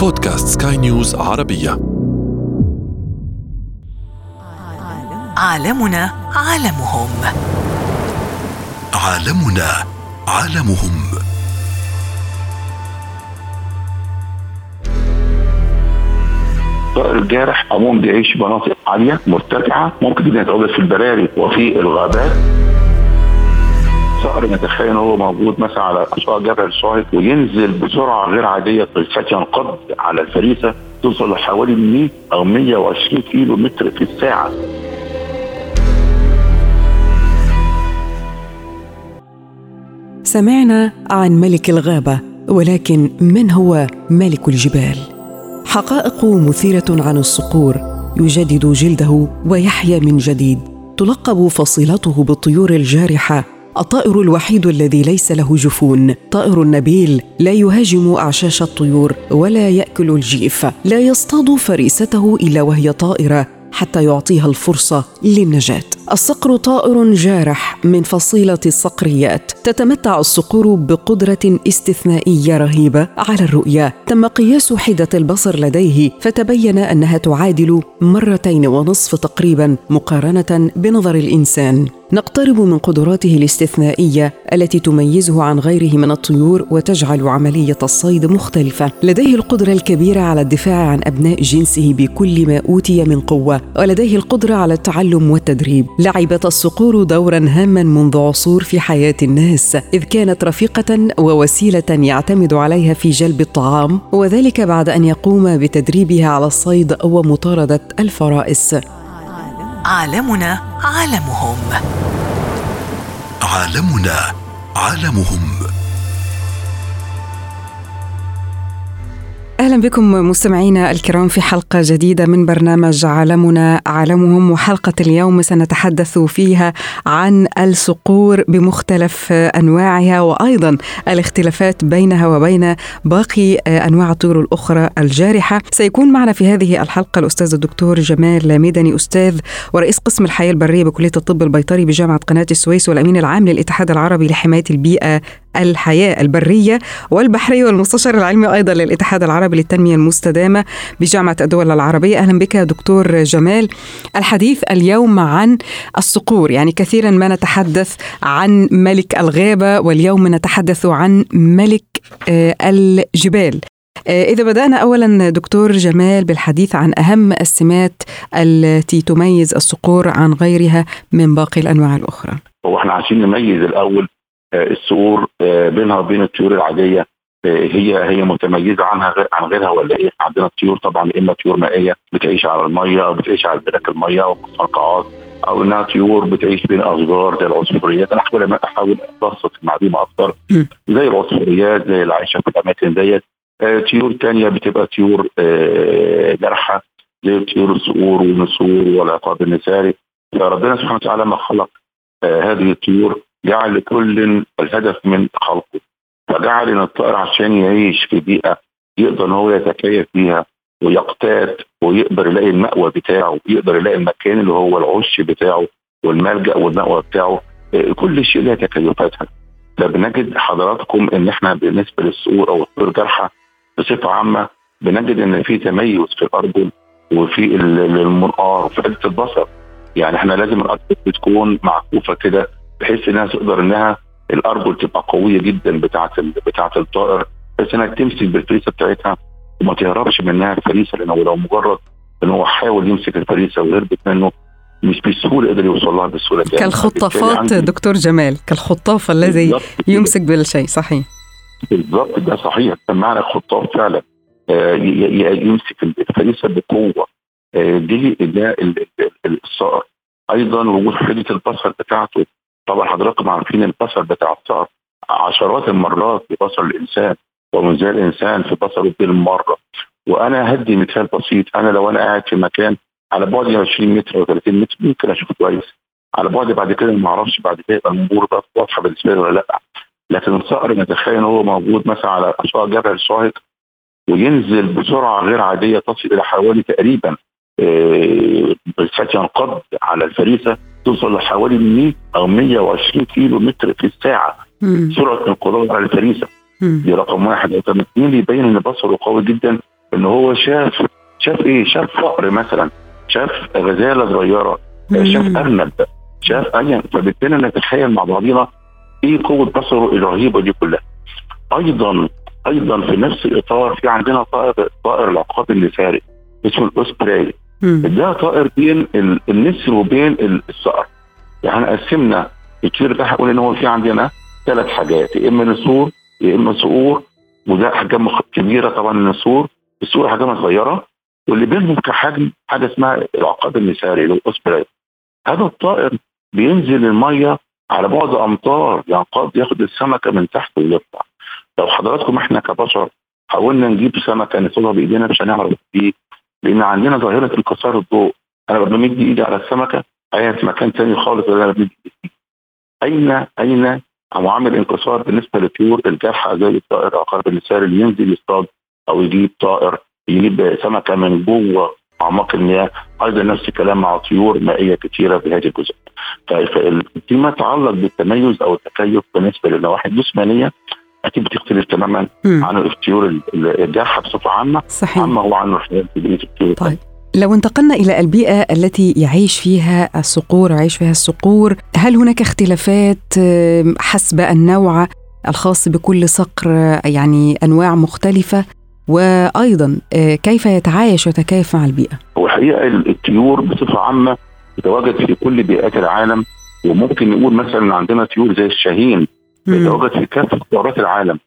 بودكاست سكاي نيوز عربية. عالمنا عالمهم. عالمنا عالمهم. الطائر الجارح عموما بيعيش مناطق عالية مرتفعة ممكن جدا يتواجد في البراري وفي الغابات. صقر نتخيل إن هو موجود مثلا على اشواط جبل الصاعد وينزل بسرعة غير عادية بالفتح ينقض على الفريسة توصل لحوالي 100 أو 120 كيلو متر في الساعة. سمعنا عن ملك الغابة ولكن من هو ملك الجبال؟ حقائق مثيرة عن الصقور يجدد جلده ويحيا من جديد تلقب فصيلته بالطيور الجارحة الطائر الوحيد الذي ليس له جفون. طائر نبيل لا يهاجم أعشاش الطيور ولا يأكل الجيف. لا يصطاد فريسته إلا وهي طائرة حتى يعطيها الفرصة للنجاة. الصقر طائر جارح من فصيلة الصقريات تتمتع الصقور بقدرة استثنائية رهيبة على الرؤية. تم قياس حدة البصر لديه فتبين أنها تعادل مرتين ونصف تقريبا مقارنة بنظر الإنسان. نقترب من قدراته الاستثنائية التي تميزه عن غيره من الطيور وتجعل عملية الصيد مختلفة. لديه القدرة الكبيرة على الدفاع عن أبناء جنسه بكل ما أوتي من قوة ولديه القدرة على التعلم والتدريب. لعبت الصقور دورا هاما منذ عصور في حياة الناس إذ كانت رفيقة ووسيلة يعتمد عليها في جلب الطعام وذلك بعد أن يقوم بتدريبها على الصيد ومطاردة الفرائس. عالمنا عالمهم. عالمنا عالمهم. أهلا بكم مستمعينا الكرام في حلقة جديدة من برنامج عالمنا عالمهم وحلقة اليوم سنتحدث فيها عن الصقور بمختلف أنواعها وأيضا الاختلافات بينها وبين باقي أنواع الطيور الأخرى الجارحة. سيكون معنا في هذه الحلقة الأستاذ الدكتور جمال مدني أستاذ ورئيس قسم الحياة البرية بكلية الطب البيطري بجامعة قناة السويس والأمين العام للاتحاد العربي لحماية البيئة. الحياة البرية والبحرية والمستشار العلمي أيضا للاتحاد العربي للتنمية المستدامة بجامعة الدول العربية. أهلا بك دكتور جمال. الحديث اليوم عن الصقور يعني كثيرا ما نتحدث عن ملك الغابة واليوم نتحدث عن ملك الجبال. إذا بدأنا أولا دكتور جمال بالحديث عن أهم السمات التي تميز الصقور عن غيرها من باقي الأنواع الأخرى. هو إحنا عايزين نميز الأول الصقور بينها وبين الطيور العادية هي هي متميزة عنها غير عن غيرها ولا إيه؟ عندنا الطيور طبعا إما طيور مائية بتعيش على المية أو بتعيش على برك المية أو في القاعات أو إنها طيور بتعيش بين أشجار زي العصفوريات أنا احاول أحاول أبسط المعلومة أكثر زي العصفوريات زي اللي عايشه في الأماكن ديت طيور ثانية بتبقى طيور جارحة زي طيور الصقور والنسور والعقاب النساري. فربنا سبحانه وتعالى ما خلق هذه الطيور جعل لكل الهدف من خلقه فجعل إن الطائر عشان يعيش في بيئة يقدر إن هو يتكيف فيها ويقتات ويقدر يلاقي المأوى بتاعه ويقدر يلاقي المكان اللي هو العش بتاعه والملجأ والمأوى بتاعه كل شيء له تكيفاتها. فبنجد حضراتكم إن إحنا بالنسبة للصقور أو الطيور الجارحة بصفة عامة بنجد إن في تميز في الارجل وفي المنقار وفي حتة البصر. يعني إحنا لازم الارجل بتكون معكوفة كده بحيث إنها تقدر إنها الأرجل تبقى قوية جدا بتاعة بتاعة الطائر بحيث إنها تمسك بالفريسة بتاعتها وما تهربش منها الفريسة لأنه لو مجرد إن هو حاول يمسك الفريسة وهربت منه مش بسهولة قدر يوصل لها بسهولة كالخطافات دكتور جمال كالخطاف الذي يمسك بالشيء صحيح. بالضبط ده صحيح. معنى الخطاف فعلا. آه يمسك الفريسة بقوة. آه دي ده الصقر أيضا وجود حدة البصر بتاعته طبعا حضراتكم عارفين البصر بتاع الصقر عشرات المرات ببصر الإنسان ومن زي الإنسان في بصره بالمرة وأنا هدي مثال بسيط. أنا لو أنا قاعد في مكان على بعد 20 متر أو 30 متر ممكن أشوف كويس. على بعد بعد كده ما أعرفش بعد كده يبقى بقى واضحة بالنسبة لي ولا لأ. لكن الصقر نتخيل ان هو موجود مثلا على اشواط جبل الصاعد وينزل بسرعة غير عادية تصل إلى حوالي تقريبا بالفتح ينقض على الفريسة توصل لحوالي 100 أو 120 كيلو متر في الساعة. سرعة انقضاض على الفريسة. دي رقم واحد. رقم اثنين يبين إن بصره قوي جدا إن هو شاف شاف إيه؟ شاف فقر مثلا. شاف غزالة صغيرة. شاف مم. أرنب. شاف ايا. فبالتالي نتخيل مع بعضنا إيه قوة بصره الرهيبة دي كلها. أيضا أيضا في نفس الإطار في عندنا طائر طائر العقاب النساري. اسمه الاوسبراي. ده طائر بين ال- النسر وبين ال- الصقر. يعني قسمنا. الطير ده هقول إن هو في عندنا ثلاث حاجات. يا إما نسور يا إما صقور. وده احجام كبيرة طبعا النسور. الصقور احجامها صغيرة. واللي بينهم كحجم حاجة اسمها العقاب النساري اللي هو هذا الطائر بينزل المية على بعد امتار يعني قد ياخد السمكة من تحت ويطلع. لو حضراتكم إحنا كبشر حاولنا نجيب سمكة ناخدها بإيدينا مش هنعرف دي لأن عندنا ظاهرة انكسار الضوء. أنا بمد إيدي على السمكة هي في مكان تاني خالص غير أنا بمد إيدي. اين أين عوامل انكسار بالنسبة للطيور الجارحه زي الطائر عقرب النسار اللي ينزل يصطاد أو يجيب طائر يجيب سمكة من جوه أعماق المياه. أيضا نفس الكلام مع طيور مائية كثيره في هذه الجزء. فال- فيما يتعلق بالتميز أو التكيف بالنسبة للنواحي الجسمانية أكيد بتختلف تماما مم. عن الطيور ال- ال- الجارحه بصفة عامة. صحيح. عما هو الحياة في بقيه الطيور طيب. لو انتقلنا إلى البيئة التي يعيش فيها الصقور يعيش فيها الصقور هل هناك اختلافات حسب النوع الخاص بكل صقر يعني أنواع مختلفة؟ وأيضا آه، كيف يتعايش ويتكيف مع البيئة؟ هو الحقيقة ال- الطيور بصفة عامة تتواجد في كل بيئات العالم وممكن نقول مثلا عندنا طيور زي الشاهين بيتواجد في كافة قارات العالم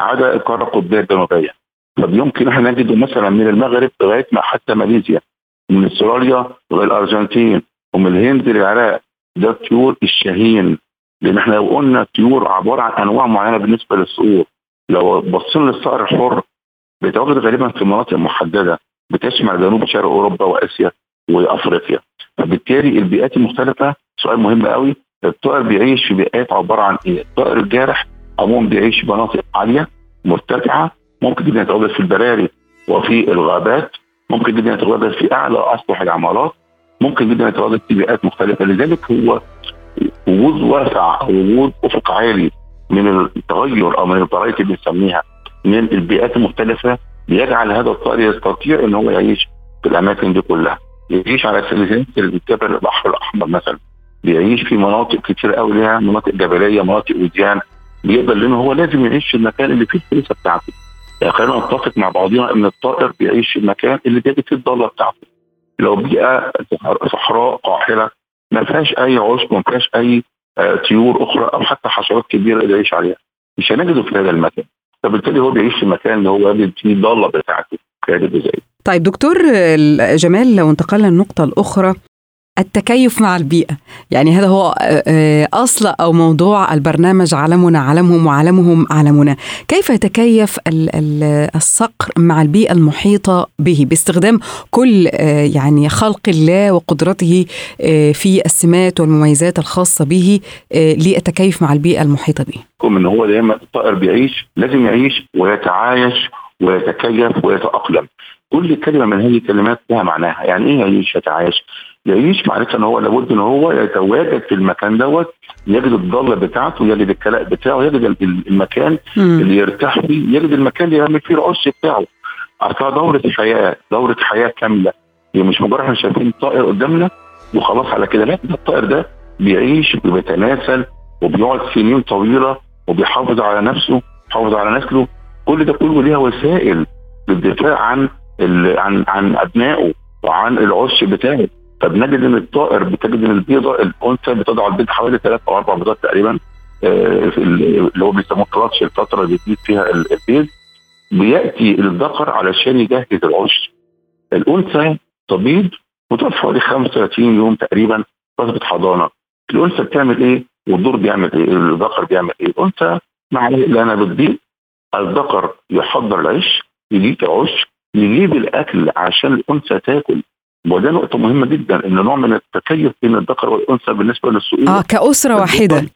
عدا القارة القطبية الجنوبية. فبيمكن إحنا نجده مثلا من المغرب لغاية ما حتى ماليزيا ومن أستراليا لغاية الأرجنتين ومن الهند للعراق. ده طيور الشاهين. لأن إحنا لو قلنا طيور عبارة عن أنواع معينة بالنسبة للصقور لو بصينا للصقر الحر بيتواجد غالبا في مناطق محددة بتشمل جنوب شرق أوروبا وآسيا وأفريقيا. فبالتالي البيئات المختلفة سؤال مهم قوي الطائر بيعيش في بيئات عبارة عن إيه؟ الطائر الجارح عموما بيعيش في مناطق عالية مرتفعة ممكن جدا يتواجد في البراري وفي الغابات ممكن جدا يتواجد في أعلى اسطح العمارات ممكن جدا يتواجد في بيئات مختلفة. لذلك هو وجود واسع أو وجود أفق عالي من التغير أو من الفرايتي اللي بنسميها من البيئات المختلفة بيجعل هذا الطائر يستطيع إن هو يعيش في الأماكن دي كلها. يعيش على سلسلة جبل البحر الأحمر مثلا. بيعيش في مناطق كتير قوي ليها مناطق جبلية مناطق وديان بيقدر لأن هو لازم يعيش في المكان اللي فيه الفريسه بتاعته. يعني خلينا نتفق مع بعضنا إن الطائر بيعيش في المكان اللي بيجد فيه الضاله بتاعته. لو بيئة صحراء قاحلة ما فيهاش أي عشب وما فيهاش أي آه، طيور أخرى أو حتى حشرات كبيرة يقدر يعيش عليها. مش هنجده في هذا المكان. فبالتالي هو بيعيش في المكان اللي هو فيه الضاله بتاعته في الجزئية. طيب دكتور آه، جمال لو انتقلنا للنقطة الأخرى التكيف مع البيئة. يعني هذا هو آه، آه، أصل أو موضوع البرنامج عالمنا عالمهم وعالمهم عالمنا كيف يتكيف ال- ال- الصقر مع البيئة المحيطة به؟ باستخدام كل آه، يعني خلق الله وقدرته في السمات والمميزات الخاصة به للتكيف مع البيئة المحيطة به. ان هو دايما الطائر بيعيش لازم يعيش ويتعايش ويتكيف ويتأقلم. كل كلمة من هذه الكلمات لها معناها. يعني إيه يعيش يتعايش؟ يعيش معناتها إن هو لابد إن هو يتواجد في المكان دوت يجد الضالة بتاعته يجد الكلاء بتاعه يجد ال- المكان مم. اللي يرتاح فيه يجد المكان اللي يعمل فيه العش بتاعه. اصلها دورة حياة دورة حياة كاملة. هي مش مجرد إحنا شايفين طائر قدامنا وخلاص على كده لا ده الطائر ده بيعيش وبيتناسل وبيقعد سنين طويلة وبيحافظ على نفسه بيحافظ على نسله. كل ده كله ليها وسائل للدفاع عن عن عن أبنائه وعن العش بتاعه. فبنجد إن الطائر بتجد إن البيضة الأنثى بتضع البيض حوالي ثلاث أو أربع بيضات تقريبا آه، اللي هو بيسموه كلاتش الفترة اللي بيبيض فيها ال- البيض. بيأتي الذكر علشان يجهز العش الأنثى تبيض وتقعد حوالي 35 يوم تقريبا فتره حضانة. الأنثى بتعمل إيه؟ والدور بيعمل إيه؟ الذكر بيعمل إيه؟ الأنثى مع أنا بتبيض الذكر يحضر العش يجيب العش يجيب الأكل عشان الأنثى تاكل. وده نقطة مهمة جدا إن نوع من التكيف بين الذكر والأنثى بالنسبة للسؤال آه كأسرة واحدة.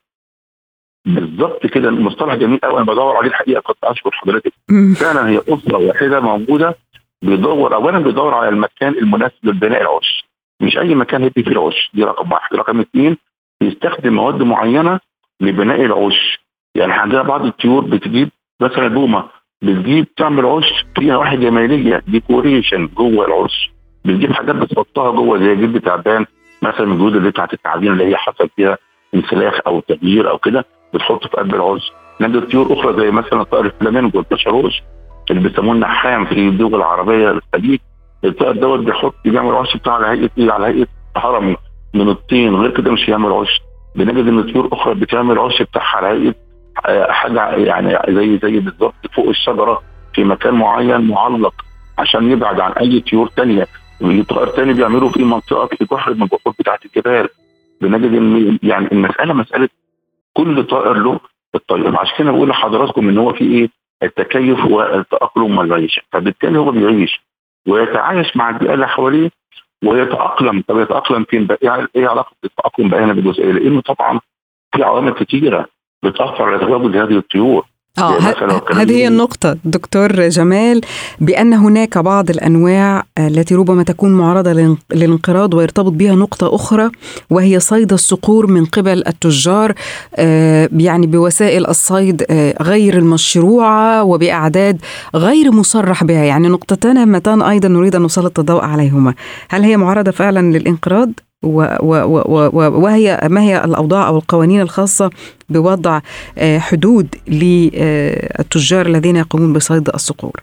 بالظبط كده المصطلح جميل قوي أنا بدور عليه الحقيقة قد أشكر حضرتك. فعلا هي أسرة واحدة موجودة بيدور اولا بيدور على المكان المناسب لبناء العش. مش أي مكان هيبني فيه العش دي رقم واحد. رقم اثنين بيستخدم مواد معينة لبناء العش. يعني عندنا بعض الطيور بتجيب مثلا بومة بتجيب تعمل عش فيها واحد جمالية ديكوريشن جوه العش. بتجيب حاجات بتحطها جوه زي جلد تعبان مثلا الجلود اللي بتاعت التعابين اللي هي حصل فيها انسلاخ أو تغيير أو كده بتحطه في قلب العش نجد طيور أخرى زي مثلا طائر الفلامينجو البشروش اللي بيسموه النحام في الدول العربية الخليج. الطائر دوت بيحط بيعمل عش بتاعه على هيئة إيه؟ على هيئة هرمي من الطين غير كده مش هيعمل عش بنجد إن طيور أخرى بتعمل عش بتاعها على هيئة آه، حاجة يعني زي زي بالظبط فوق الشجرة في مكان معين معلق عشان يبعد عن أي طيور ثانية طائر ثاني بيعملوا في منطقة في جحر من الجحور بتاعت الجبال. بنجد إن يعني المسألة مسألة كل طائر له الطيب عشان كده بقول لحضراتكم إن هو في إيه؟ التكيف والتأقلم والعيش. فبالتالي هو بيعيش ويتعايش مع البيئة اللي حواليه ويتأقلم. طب يتأقلم فين بقى؟ يعني إيه علاقة التأقلم بقى هنا بالجزئيه لأنه طبعا في عوامل كثيره بتأثر على تواجد هذه الطيور. آه هذه هي النقطة دكتور جمال بأن هناك بعض الأنواع التي ربما تكون معرضة للانقراض ويرتبط بها نقطة أخرى وهي صيد الصقور من قبل التجار آه يعني بوسائل الصيد آه غير المشروعة وبأعداد غير مصرح بها. يعني نقطتان هامتان أيضا نريد أن نسلط الضوء عليهما. هل هي معرضة فعلا للانقراض؟ وهي ما هي الأوضاع أو القوانين الخاصة بوضع آه، حدود للتجار الذين يقومون بصيد الصقور؟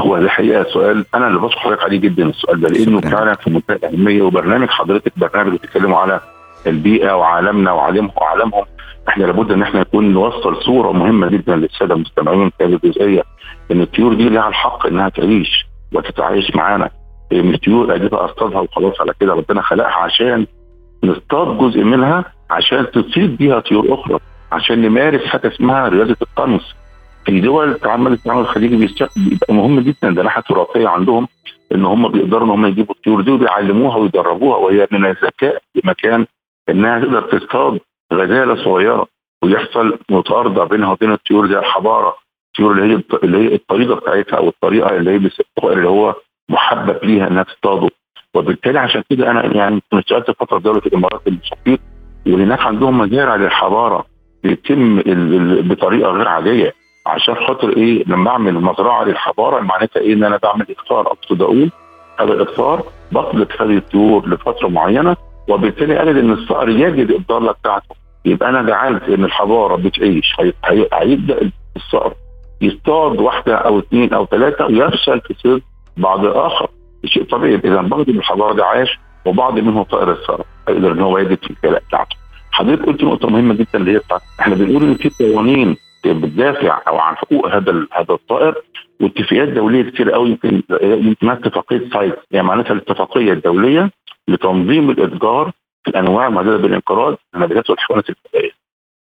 هو الحقيقة سؤال أنا اللي بشكر حضرتك عليه جدا السؤال ده لأنه فعلا في منتهى الأهمية وبرنامج حضرتك برنامج بتتكلموا على البيئة وعالمنا وعالمهم وعالمهم إحنا لابد إن إحنا نكون نوصل صورة مهمة جدا للسادة المستمعين في هذه الجزئيه إن الطيور دي لها الحق إنها تعيش وتتعايش معانا مش طيور اجيبها اصطادها وخلاص على كده ربنا خلقها عشان نصطاد جزء منها عشان تصيد بيها طيور أخرى عشان نمارس حاجة اسمها رياضة القنص في دول تعمل التعامل الخليجي بيبقى مهم جدا ده ناحية تراثية عندهم إن هم بيقدروا إن هم يجيبوا الطيور دي وبيعلموها ويدربوها وهي من الذكاء بمكان إنها تقدر تصطاد غزالة صغيرة ويحصل مطارده بينها وبين الطيور زي الحضاره الطيور اللي هي اللي هي الطريقة بتاعتها أو الطريقة اللي هي اللي هو محبب ليها إنها تصطاده وبالتالي عشان كده أنا يعني كنت اشتغلت فترة دولة الإمارات الشقيق وهناك عندهم مزارع للحضارة بيتم بطريقة غير عادية. عشان خاطر إيه؟ لما أعمل مزرعة للحضارة معناتها إيه؟ إن أنا بعمل اكثار أقصد أقول هذا الاكثار بطلق هذه الطيور لفترة معينة وبالتالي أجد إن الصقر يجد الضالة بتاعته. يبقى أنا جعلت إن الحضارة بتعيش. هيبدأ الصقر يصطاد واحدة أو اثنين أو ثلاثة ويفشل في صيد بعض آخر. شيء طبيعي. إذا بعض من الحضارة ده عاش وبعض منهم طائر الثرى يقدر إن هو يجد في الكلاء بتاعته. حضرتك قلت نقطة مهمة جدا اللي هي بتاعت إحنا بنقول إن في قوانين بتدافع أو عن حقوق هذا هذا الطائر واتفاقيات دولية كتير قوي يمكن يمكن اتفاقية سايد يعني معناتها الاتفاقية الدولية لتنظيم الإتجار في الأنواع المعدله بالانقراض النباتات والحيوانات الفضائيه.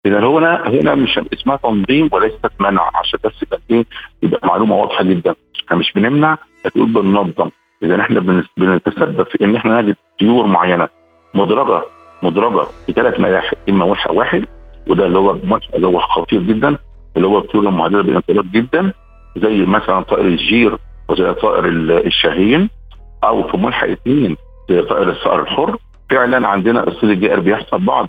إذا هو هنا هنا مش اسمها تنظيم وليست منع عشان بس يبقى يبقى معلومة واضحة جدا. إحنا مش بنمنع تقول بننظم إذا إحنا بنتسبب في إن إحنا نجد طيور معينة مدرجة مدرجة في ثلاث ملاحق إما ملحق واحد وده اللي هو ملحق اللي هو خطير جدا اللي هو الطيور المعدلة بالانطلاق جدا زي مثلا طائر الجير وزي طائر الشاهين أو في ملحق اثنين زي طائر الصقر الحر. فعلا عندنا الصيد الجائر بيحصل بعض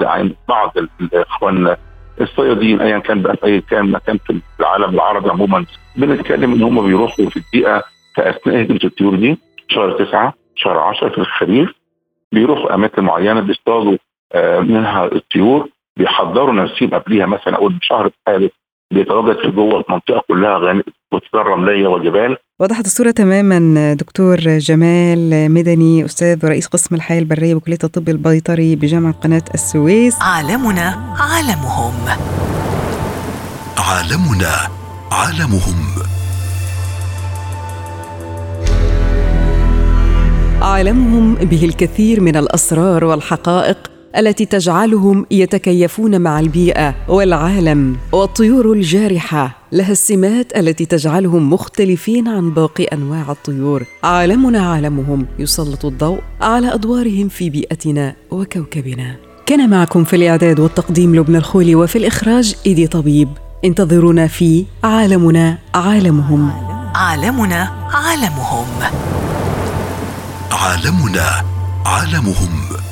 بعض الإخوان الصيادين ايا كان بقى في اي كان مكان في العالم العربي عموما. بنتكلم إن هم بيروحوا في البيئة في اثناء هجره الطيور دي. شهر تسعة شهر 10 في الخريف. بيروحوا أماكن معينة بيصطادوا آه، منها الطيور. بيحضروا نفسهم قبليها مثلا أقول بشهر الثالث. بيتواجد في جوه المنطقة كلها وتدار رمليه وجبال وضحت الصورة تماما دكتور جمال مدني أستاذ ورئيس قسم الحياة البرية بكلية الطب البيطري بجامعة قناة السويس. عالمنا عالمهم. عالمنا عالمهم. عالمهم به الكثير من الأسرار والحقائق التي تجعلهم يتكيفون مع البيئة والعالم والطيور الجارحة لها السمات التي تجعلهم مختلفين عن باقي أنواع الطيور. عالمنا عالمهم يسلط الضوء على أدوارهم في بيئتنا وكوكبنا. كان معكم في الإعداد والتقديم لبنى الخولي وفي الإخراج إيدي طبيب. انتظرونا في عالمنا عالمهم. عالمنا عالمهم. عالمنا عالمهم.